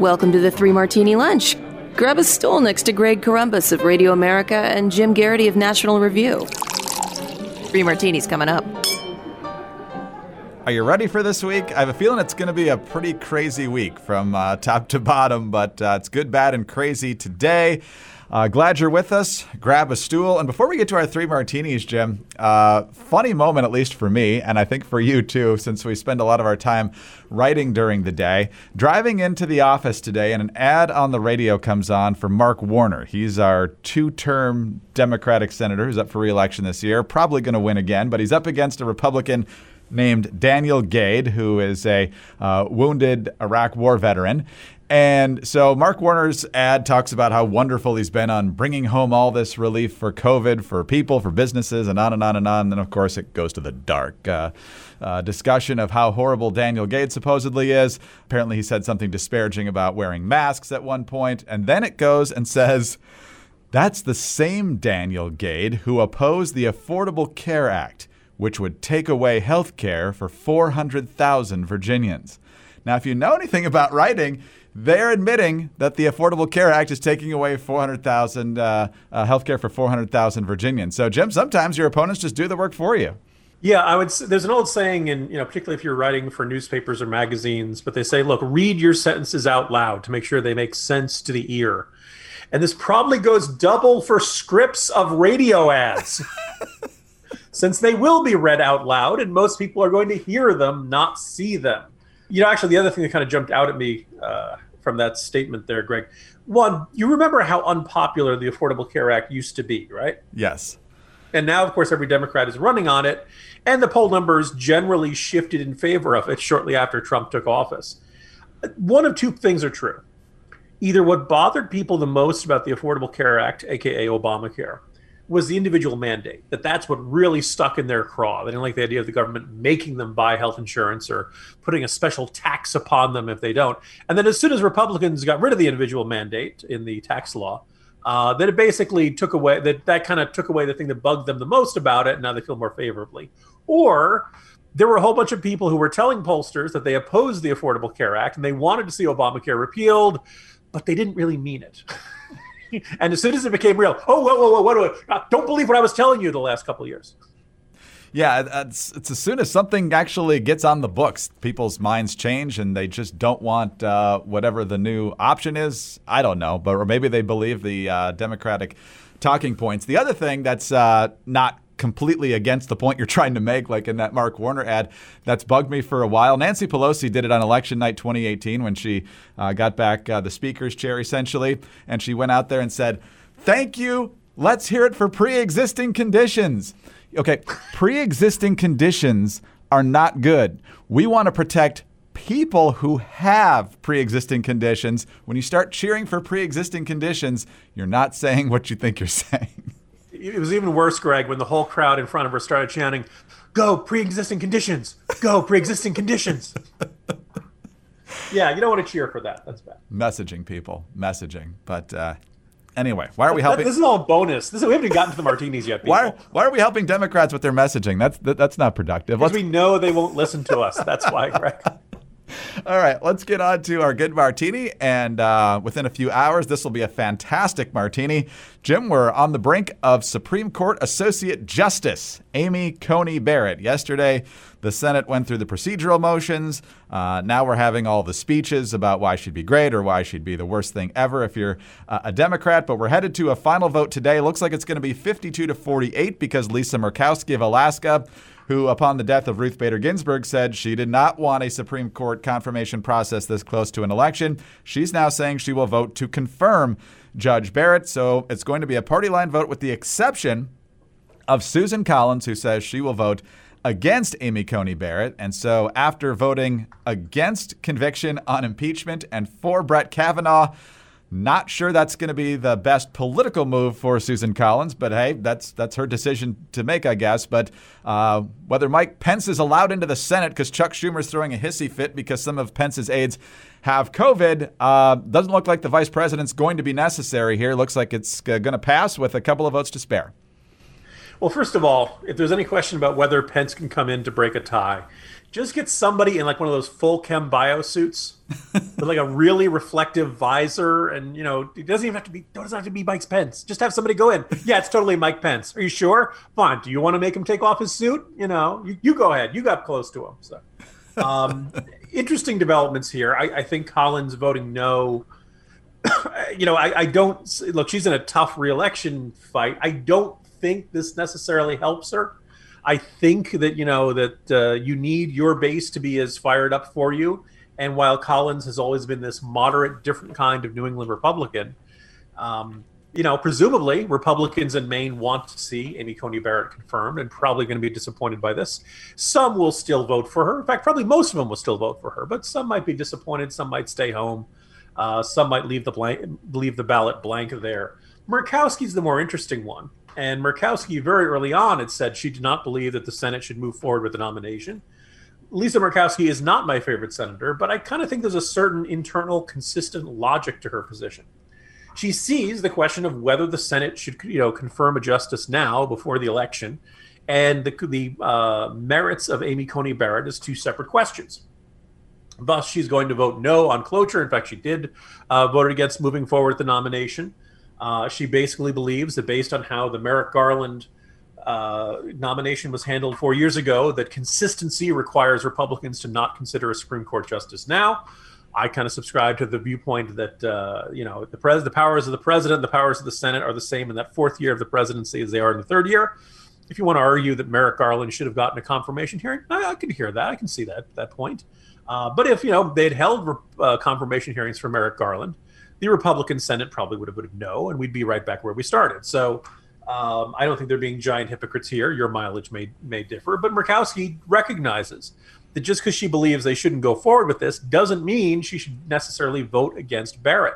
Welcome to the Three Martini Lunch. Grab a stool next to Greg Corombos of Radio America and Jim Geraghty of National Review. Three martinis coming up. Are you ready for this week? I have a feeling it's going to be a pretty crazy week from uh, top to bottom, but uh, it's good, bad, and crazy today. Uh, glad you're with us. Grab a stool. And before we get to our three martinis, Jim, uh, funny moment, at least for me, and I think for you too, since we spend a lot of our time writing during the day. Driving into the office today, and an ad on the radio comes on for Mark Warner. He's our two term Democratic senator who's up for reelection this year. Probably going to win again, but he's up against a Republican named Daniel Gade, who is a uh, wounded Iraq war veteran. And so Mark Warner's ad talks about how wonderful he's been on bringing home all this relief for COVID, for people, for businesses, and on and on and on. And then, of course, it goes to the dark uh, uh, discussion of how horrible Daniel Gade supposedly is. Apparently, he said something disparaging about wearing masks at one point. And then it goes and says, that's the same Daniel Gade who opposed the Affordable Care Act, which would take away health care for 400,000 Virginians. Now, if you know anything about writing, they're admitting that the Affordable Care Act is taking away 400,000 uh, uh, health care for 400,000 Virginians. So, Jim, sometimes your opponents just do the work for you. Yeah, I would. There's an old saying, and you know, particularly if you're writing for newspapers or magazines, but they say, "Look, read your sentences out loud to make sure they make sense to the ear." And this probably goes double for scripts of radio ads, since they will be read out loud, and most people are going to hear them, not see them. You know, actually, the other thing that kind of jumped out at me uh, from that statement there, Greg. One, you remember how unpopular the Affordable Care Act used to be, right? Yes. And now, of course, every Democrat is running on it, and the poll numbers generally shifted in favor of it shortly after Trump took office. One of two things are true. Either what bothered people the most about the Affordable Care Act, aka Obamacare, was the individual mandate. That that's what really stuck in their craw. They didn't like the idea of the government making them buy health insurance or putting a special tax upon them if they don't. And then as soon as Republicans got rid of the individual mandate in the tax law, uh, that it basically took away that that kind of took away the thing that bugged them the most about it. And now they feel more favorably. Or there were a whole bunch of people who were telling pollsters that they opposed the Affordable Care Act and they wanted to see Obamacare repealed, but they didn't really mean it. and as soon as it became real, oh, whoa, whoa, whoa, what do I, don't believe what I was telling you the last couple of years. Yeah, it's, it's as soon as something actually gets on the books, people's minds change and they just don't want uh, whatever the new option is. I don't know, but or maybe they believe the uh, Democratic talking points. The other thing that's uh, not completely against the point you're trying to make, like in that Mark Warner ad. That's bugged me for a while. Nancy Pelosi did it on election night 2018 when she uh, got back uh, the speaker's chair, essentially, and she went out there and said, Thank you. Let's hear it for pre existing conditions. Okay, pre existing conditions are not good. We want to protect people who have pre existing conditions. When you start cheering for pre existing conditions, you're not saying what you think you're saying it was even worse, Greg, when the whole crowd in front of her started chanting, "Go pre-existing conditions! Go pre-existing conditions!" yeah, you don't want to cheer for that. That's bad. Messaging people, messaging. But uh, anyway, why are we helping? This is all bonus. This is, we haven't even gotten to the martinis yet. People. Why? Why are we helping Democrats with their messaging? That's that, that's not productive. Because we know they won't listen to us. That's why, Greg. All right, let's get on to our good martini. And uh, within a few hours, this will be a fantastic martini. Jim, we're on the brink of Supreme Court Associate Justice Amy Coney Barrett. Yesterday, the Senate went through the procedural motions. Uh, now we're having all the speeches about why she'd be great or why she'd be the worst thing ever if you're uh, a Democrat. But we're headed to a final vote today. Looks like it's going to be 52 to 48 because Lisa Murkowski of Alaska who, upon the death of Ruth Bader Ginsburg, said she did not want a Supreme Court confirmation process this close to an election. She's now saying she will vote to confirm Judge Barrett. So it's going to be a party line vote with the exception of Susan Collins, who says she will vote against Amy Coney Barrett. And so after voting against conviction on impeachment and for Brett Kavanaugh, not sure that's going to be the best political move for Susan Collins, but hey, that's that's her decision to make, I guess. But uh, whether Mike Pence is allowed into the Senate because Chuck Schumer's throwing a hissy fit because some of Pence's aides have COVID uh, doesn't look like the vice president's going to be necessary here. Looks like it's uh, going to pass with a couple of votes to spare. Well, first of all, if there's any question about whether Pence can come in to break a tie, just get somebody in like one of those full chem bio suits with like a really reflective visor, and you know it doesn't even have to be doesn't have to be Mike Pence. Just have somebody go in. Yeah, it's totally Mike Pence. Are you sure? Fine. Do you want to make him take off his suit? You know, you, you go ahead. You got close to him. So, um, interesting developments here. I, I think Collins voting no. you know, I, I don't look. She's in a tough reelection fight. I don't think this necessarily helps her. I think that you know that uh, you need your base to be as fired up for you. And while Collins has always been this moderate, different kind of New England Republican, um, you know, presumably Republicans in Maine want to see Amy Coney Barrett confirmed and probably going to be disappointed by this. Some will still vote for her. In fact, probably most of them will still vote for her, but some might be disappointed. Some might stay home. Uh, some might leave the blank, leave the ballot blank there. Murkowski's the more interesting one. And Murkowski very early on had said she did not believe that the Senate should move forward with the nomination. Lisa Murkowski is not my favorite senator, but I kind of think there's a certain internal, consistent logic to her position. She sees the question of whether the Senate should, you know, confirm a justice now before the election, and the, the uh, merits of Amy Coney Barrett as two separate questions. Thus, she's going to vote no on cloture. In fact, she did uh, vote against moving forward with the nomination. Uh, she basically believes that based on how the Merrick Garland uh, nomination was handled four years ago, that consistency requires Republicans to not consider a Supreme Court justice now. I kind of subscribe to the viewpoint that uh, you know the pres- the powers of the president, the powers of the Senate are the same in that fourth year of the presidency as they are in the third year. If you want to argue that Merrick Garland should have gotten a confirmation hearing, I, I can hear that. I can see that that point. Uh, but if you know they'd held uh, confirmation hearings for Merrick Garland, the Republican Senate probably would have voted no, and we'd be right back where we started. So um, I don't think they're being giant hypocrites here. Your mileage may may differ, but Murkowski recognizes that just because she believes they shouldn't go forward with this doesn't mean she should necessarily vote against Barrett.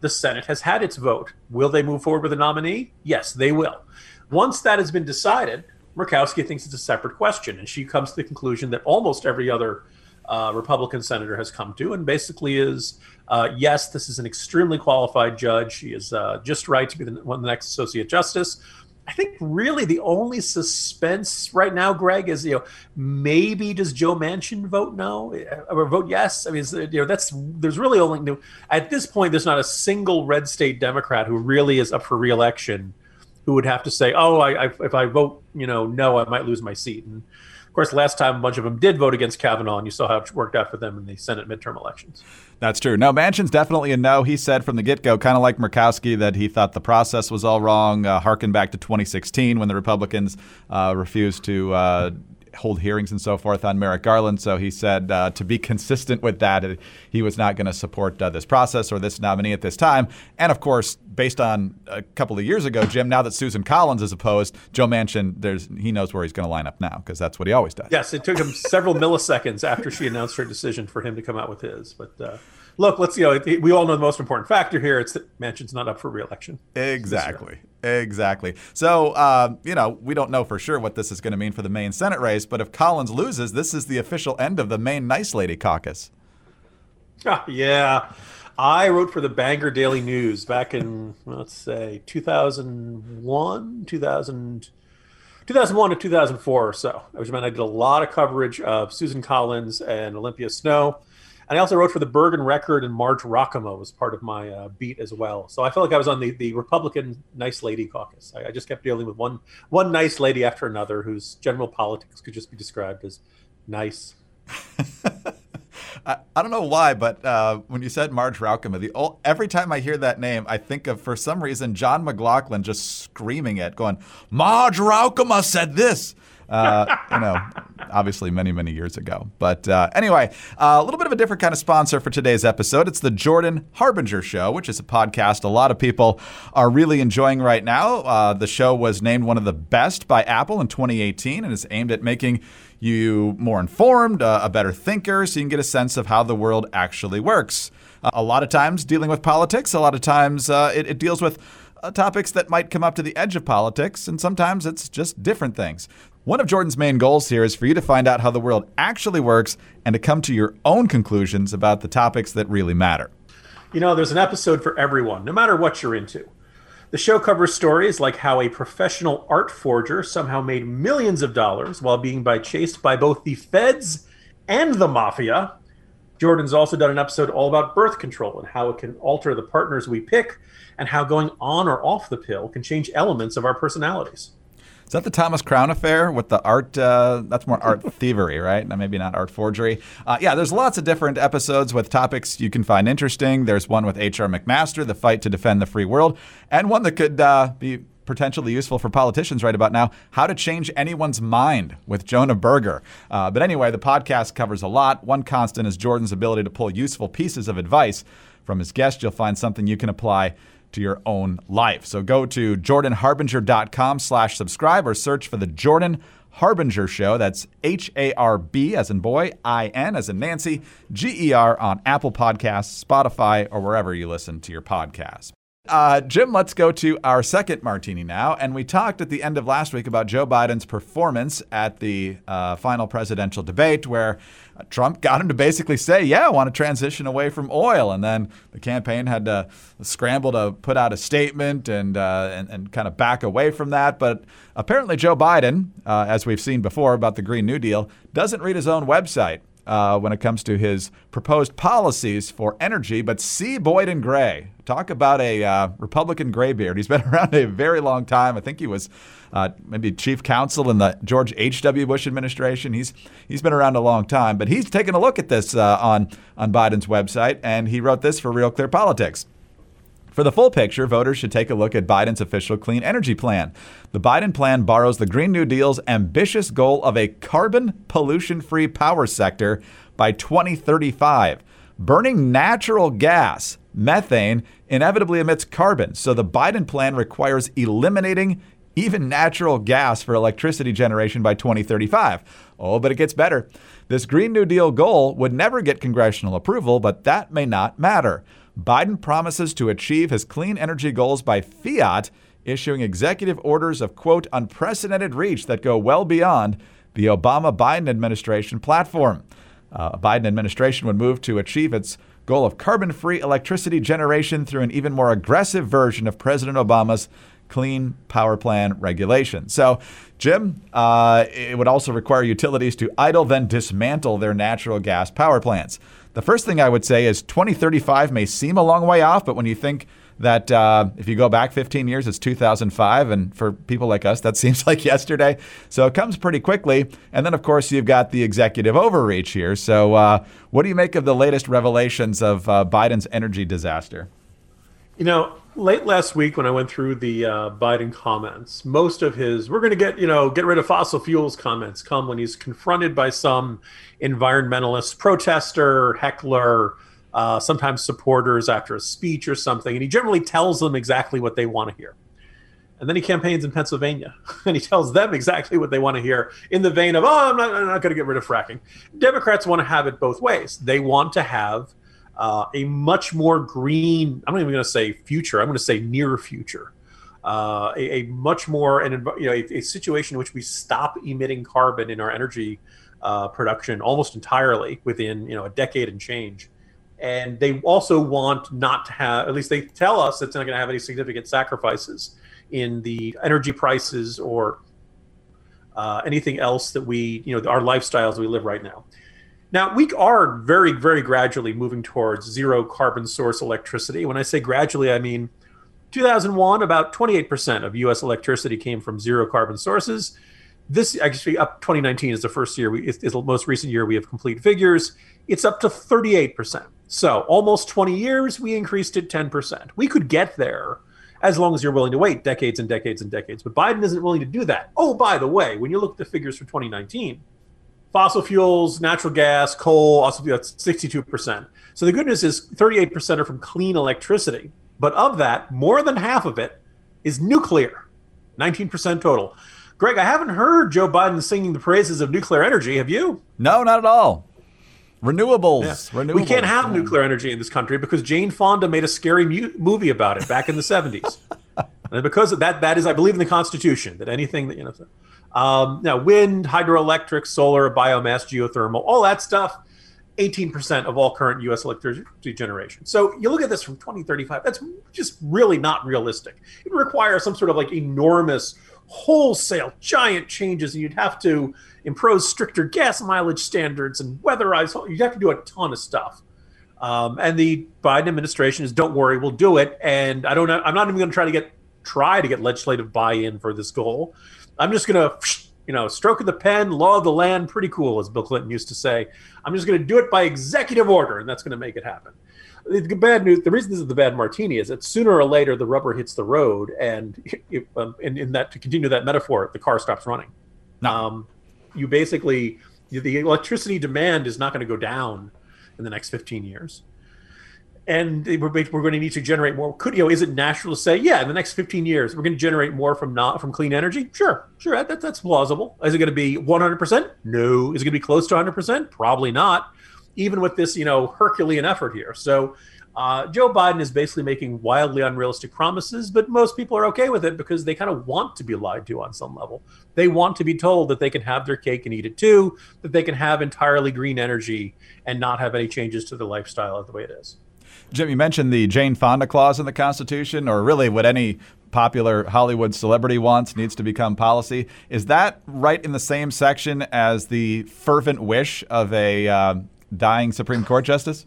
The Senate has had its vote. Will they move forward with a nominee? Yes, they will. Once that has been decided, Murkowski thinks it's a separate question, and she comes to the conclusion that almost every other uh, Republican senator has come to, and basically is uh, yes, this is an extremely qualified judge. She is uh, just right to be the, one, the next associate justice. I think really the only suspense right now, Greg, is you know maybe does Joe Manchin vote no uh, or vote yes? I mean, you know that's there's really only at this point there's not a single red state Democrat who really is up for reelection who would have to say, oh, I, I, if I vote you know no, I might lose my seat. And of course, last time a bunch of them did vote against Kavanaugh, and you saw how it worked out for them in the Senate midterm elections. That's true. No, Manchin's definitely a no. He said from the get go, kind of like Murkowski, that he thought the process was all wrong. Uh, harken back to 2016 when the Republicans uh, refused to. Uh, hold hearings and so forth on Merrick Garland. So he said uh, to be consistent with that, uh, he was not going to support uh, this process or this nominee at this time. And of course, based on a couple of years ago, Jim, now that Susan Collins is opposed, Joe Manchin, there's he knows where he's going to line up now because that's what he always does. Yes, it took him several milliseconds after she announced her decision for him to come out with his, but. Look, let's you know we all know the most important factor here. It's that Manchin's not up for reelection. Exactly. Exactly. So, uh, you know, we don't know for sure what this is going to mean for the Maine Senate race, but if Collins loses, this is the official end of the Maine Nice Lady Caucus. yeah. I wrote for the Bangor Daily News back in, let's say, 2001, 2000, 2001 to 2004 or so. Which meant I did a lot of coverage of Susan Collins and Olympia Snowe. And I also wrote for the Bergen Record, and Marge Roukema was part of my uh, beat as well. So I felt like I was on the, the Republican nice lady caucus. I, I, just kept dealing with one one nice lady after another, whose general politics could just be described as nice. I, I, don't know why, but uh, when you said Marge Roukema, the old, every time I hear that name, I think of for some reason John McLaughlin just screaming it, going, "Marge Racamo said this." Uh, you know, obviously many, many years ago. But uh, anyway, uh, a little bit of a different kind of sponsor for today's episode. It's the Jordan Harbinger Show, which is a podcast a lot of people are really enjoying right now. Uh, the show was named one of the best by Apple in 2018 and is aimed at making you more informed, uh, a better thinker, so you can get a sense of how the world actually works. Uh, a lot of times dealing with politics, a lot of times it, it deals with uh, topics that might come up to the edge of politics, and sometimes it's just different things. One of Jordan's main goals here is for you to find out how the world actually works and to come to your own conclusions about the topics that really matter. You know, there's an episode for everyone, no matter what you're into. The show covers stories like how a professional art forger somehow made millions of dollars while being by chased by both the feds and the mafia. Jordan's also done an episode all about birth control and how it can alter the partners we pick and how going on or off the pill can change elements of our personalities. Is that the Thomas Crown affair with the art? Uh, that's more art thievery, right? Maybe not art forgery. Uh, yeah, there's lots of different episodes with topics you can find interesting. There's one with H.R. McMaster, the fight to defend the free world, and one that could uh, be potentially useful for politicians right about now how to change anyone's mind with Jonah Berger. Uh, but anyway, the podcast covers a lot. One constant is Jordan's ability to pull useful pieces of advice from his guests. You'll find something you can apply to your own life. So go to jordanharbinger.com slash subscribe or search for the Jordan Harbinger Show. That's H A R B as in boy, I N as in Nancy, G E R on Apple Podcasts, Spotify, or wherever you listen to your podcast. Uh, Jim, let's go to our second martini now. And we talked at the end of last week about Joe Biden's performance at the uh, final presidential debate, where uh, Trump got him to basically say, Yeah, I want to transition away from oil. And then the campaign had to scramble to put out a statement and, uh, and, and, kind of back away from that. But apparently, Joe Biden, uh, as we've seen before about the Green New Deal, doesn't read his own website uh, when it comes to his proposed policies for energy. But see Boyd and Gray. Talk about a uh, Republican graybeard. He's been around a very long time. I think he was uh, maybe chief counsel in the George H.W. Bush administration. He's he's been around a long time, but he's taken a look at this uh, on on Biden's website, and he wrote this for Real Clear Politics. For the full picture, voters should take a look at Biden's official clean energy plan. The Biden plan borrows the Green New Deal's ambitious goal of a carbon pollution free power sector by 2035. Burning natural gas, methane, inevitably emits carbon, so the Biden plan requires eliminating even natural gas for electricity generation by 2035. Oh, but it gets better. This Green New Deal goal would never get congressional approval, but that may not matter. Biden promises to achieve his clean energy goals by fiat, issuing executive orders of, quote, unprecedented reach that go well beyond the Obama Biden administration platform. Uh, Biden administration would move to achieve its goal of carbon free electricity generation through an even more aggressive version of President Obama's Clean Power Plan regulation. So, Jim, uh, it would also require utilities to idle, then dismantle their natural gas power plants. The first thing I would say is 2035 may seem a long way off, but when you think that uh, if you go back 15 years, it's 2005, and for people like us, that seems like yesterday. So it comes pretty quickly. And then, of course, you've got the executive overreach here. So, uh, what do you make of the latest revelations of uh, Biden's energy disaster? You know, late last week when I went through the uh, Biden comments, most of his "we're going to get you know get rid of fossil fuels" comments come when he's confronted by some environmentalist protester, heckler, uh, sometimes supporters after a speech or something, and he generally tells them exactly what they want to hear. And then he campaigns in Pennsylvania, and he tells them exactly what they want to hear in the vein of, "Oh, I'm not, I'm not going to get rid of fracking." Democrats want to have it both ways. They want to have uh, a much more green. I'm not even going to say future. I'm going to say near future. Uh, a, a, much more and you know a, a, situation in which we stop emitting carbon in our energy uh, production almost entirely within you know a decade and change. And they also want not to have, at least they tell us it's not going to have any significant sacrifices in the energy prices or uh, anything else that we, you know, our lifestyles we live right now. Now, we are very, very gradually moving towards zero carbon source electricity. When I say gradually, I mean 2001, about 28% of US electricity came from zero carbon sources. This actually up 2019 is the first year we is, is the most recent year we have complete figures. It's up to 38%. So almost 20 years, we increased it 10%. We could get there as long as you're willing to wait decades and decades and decades. But Biden isn't willing to do that. Oh, by the way, when you look at the figures for 2019, fossil fuels, natural gas, coal, also that's 62%. So the good news is 38% are from clean electricity. But of that, more than half of it is nuclear, 19% total. Greg, I haven't heard Joe Biden singing the praises of nuclear energy. Have you? No, not at all. Renewables. Yeah. Renewables. We can't have yeah. nuclear energy in this country because Jane Fonda made a scary mu- movie about it back in the 70s. and because of that, that is, I believe, in the Constitution that anything that, you know, um, now, wind, hydroelectric, solar, biomass, geothermal, all that stuff. 18% of all current U.S. electricity generation. So you look at this from 2035, that's just really not realistic. It requires some sort of like enormous, wholesale, giant changes, and you'd have to impose stricter gas mileage standards and weatherize. You'd have to do a ton of stuff. Um, and the Biden administration is, don't worry, we'll do it. And I don't know, I'm not even going to try to get try to get legislative buy-in for this goal. I'm just going to you know, stroke of the pen, law of the land, pretty cool, as Bill Clinton used to say. I'm just going to do it by executive order, and that's going to make it happen. The bad news. The reason this is the bad martini is that sooner or later the rubber hits the road, and um, in, in, that to continue that metaphor, the car stops running. No. Um, you basically the electricity demand is not going to go down in the next 15 years and we're, we're going to need to generate more. Could you know? Is it natural to say, yeah, in the next 15 years we're going to generate more from not from clean energy? Sure, sure, that, that's plausible. Is it going to be 100 percent? No. Is it going to be close to 100 percent? Probably not. Even with this, you know, Herculean effort here. So, uh, Joe Biden is basically making wildly unrealistic promises, but most people are okay with it because they kind of want to be lied to on some level. They want to be told that they can have their cake and eat it too, that they can have entirely green energy and not have any changes to their lifestyle of the way it is. Jim, you mentioned the Jane Fonda clause in the Constitution, or really what any popular Hollywood celebrity wants needs to become policy. Is that right in the same section as the fervent wish of a uh, dying Supreme Court justice?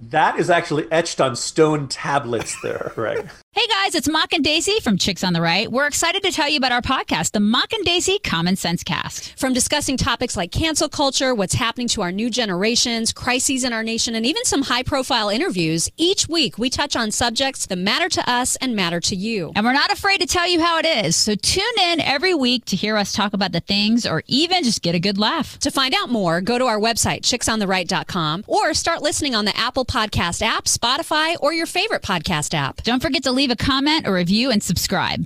That is actually etched on stone tablets there, right? Hey guys, it's Mock and Daisy from Chicks on the Right. We're excited to tell you about our podcast, the Mock and Daisy Common Sense Cast. From discussing topics like cancel culture, what's happening to our new generations, crises in our nation, and even some high profile interviews, each week we touch on subjects that matter to us and matter to you. And we're not afraid to tell you how it is. So tune in every week to hear us talk about the things or even just get a good laugh. To find out more, go to our website, chicksontheright.com, or start listening on the Apple Podcast app, Spotify, or your favorite podcast app. Don't forget to leave leave a comment, a review, and subscribe.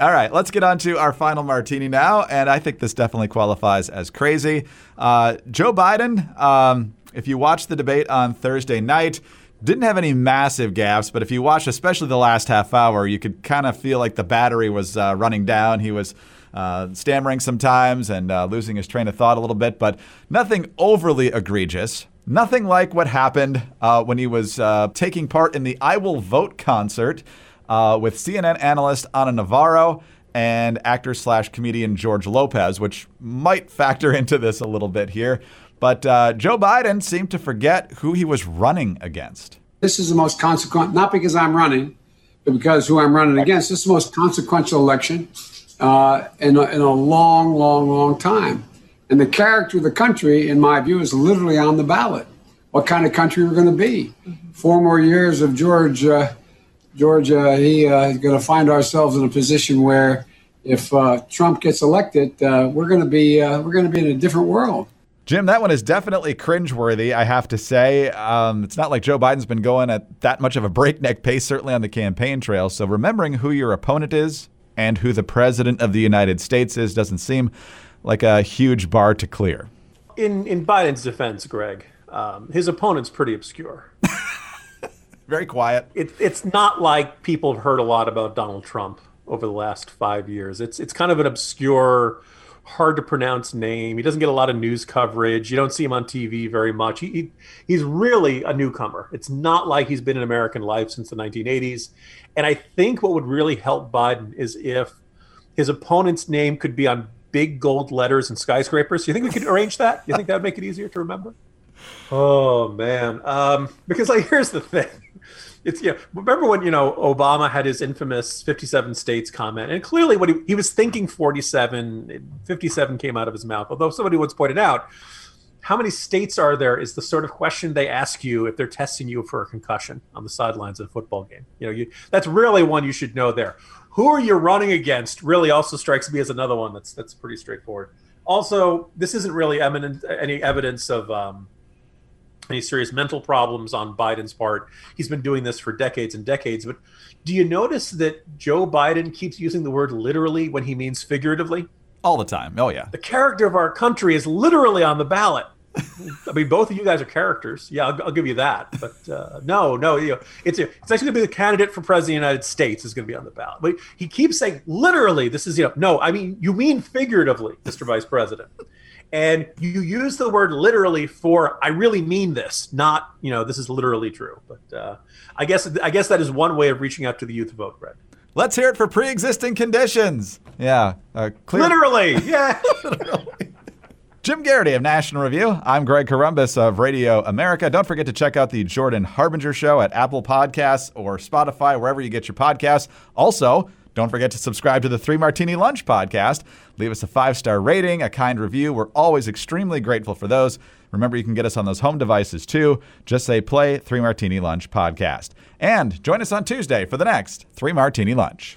All right, let's get on to our final martini now. And I think this definitely qualifies as crazy. Uh, Joe Biden, um, if you watched the debate on Thursday night, didn't have any massive gaps, but if you watch especially the last half hour, you could kind of feel like the battery was uh, running down. He was uh, stammering sometimes and uh, losing his train of thought a little bit, but nothing overly egregious. Nothing like what happened uh, when he was uh, taking part in the I Will Vote concert uh, with CNN analyst Ana Navarro and actor slash comedian George Lopez, which might factor into this a little bit here. But uh, Joe Biden seemed to forget who he was running against. This is the most consequential, not because I'm running, but because who I'm running against. This is the most consequential election uh, in, a, in a long, long, long time. And the character of the country, in my view, is literally on the ballot. What kind of country we're going to be? Mm-hmm. Four more years of George, uh, George, uh, he uh, is going to find ourselves in a position where, if uh, Trump gets elected, uh, we're going to be uh, we're going to be in a different world. Jim, that one is definitely cringeworthy, I have to say. Um, it's not like Joe Biden's been going at that much of a breakneck pace, certainly on the campaign trail. So remembering who your opponent is and who the president of the United States is doesn't seem like a huge bar to clear. In in Biden's defense, Greg, um, his opponent's pretty obscure. Very quiet. It, it's not like people have heard a lot about Donald Trump over the last five years. It's it's kind of an obscure, hard to pronounce name. He doesn't get a lot of news coverage. You don't see him on TV very much. He, he he's really a newcomer. It's not like he's been in American life since the 1980s. And I think what would really help Biden is if his opponent's name could be on big gold letters and skyscrapers. Do you think we could arrange that? You think that would make it easier to remember? Oh man, um, because like here's the thing. It's yeah. Remember when you know Obama had his infamous 57 states comment, and clearly what he, he was thinking 47, 57 came out of his mouth. Although somebody once pointed out, how many states are there is the sort of question they ask you if they're testing you for a concussion on the sidelines of a football game. You know, you, that's really one you should know there who are you running against really also strikes me as another one that's that's pretty straightforward. Also, this isn't really eminent, any evidence of um, any serious mental problems on Biden's part. He's been doing this for decades and decades. But do you notice that Joe Biden keeps using the word literally when he means figuratively? All the time. Oh, yeah. The character of our country is literally on the ballot. I mean, both of you guys are characters. Yeah, I'll, I'll give you that. But uh, no, no, you know, it's a, it's actually going to be the candidate for president of the United States is going to be on the ballot. But he keeps saying literally, this is you know, no, I mean, you mean figuratively, Mr. Vice President. and you use the word literally for I really mean this, not you know this is literally true. But uh, I guess I guess that is one way of reaching out to the youth vote, Brett. Let's hear it for pre-existing conditions. Yeah, uh, clear. Literally, yeah. Jim Geraghty of National Review. I'm Greg Corombos of Radio America. Don't forget to check out the Jordan Harbinger Show at Apple Podcasts or Spotify, wherever you get your podcasts. Also, don't forget to subscribe to the Three Martini Lunch podcast. Leave us a five star rating, a kind review. We're always extremely grateful for those. Remember, you can get us on those home devices too. Just say play Three Martini Lunch podcast. And join us on Tuesday for the next Three Martini Lunch.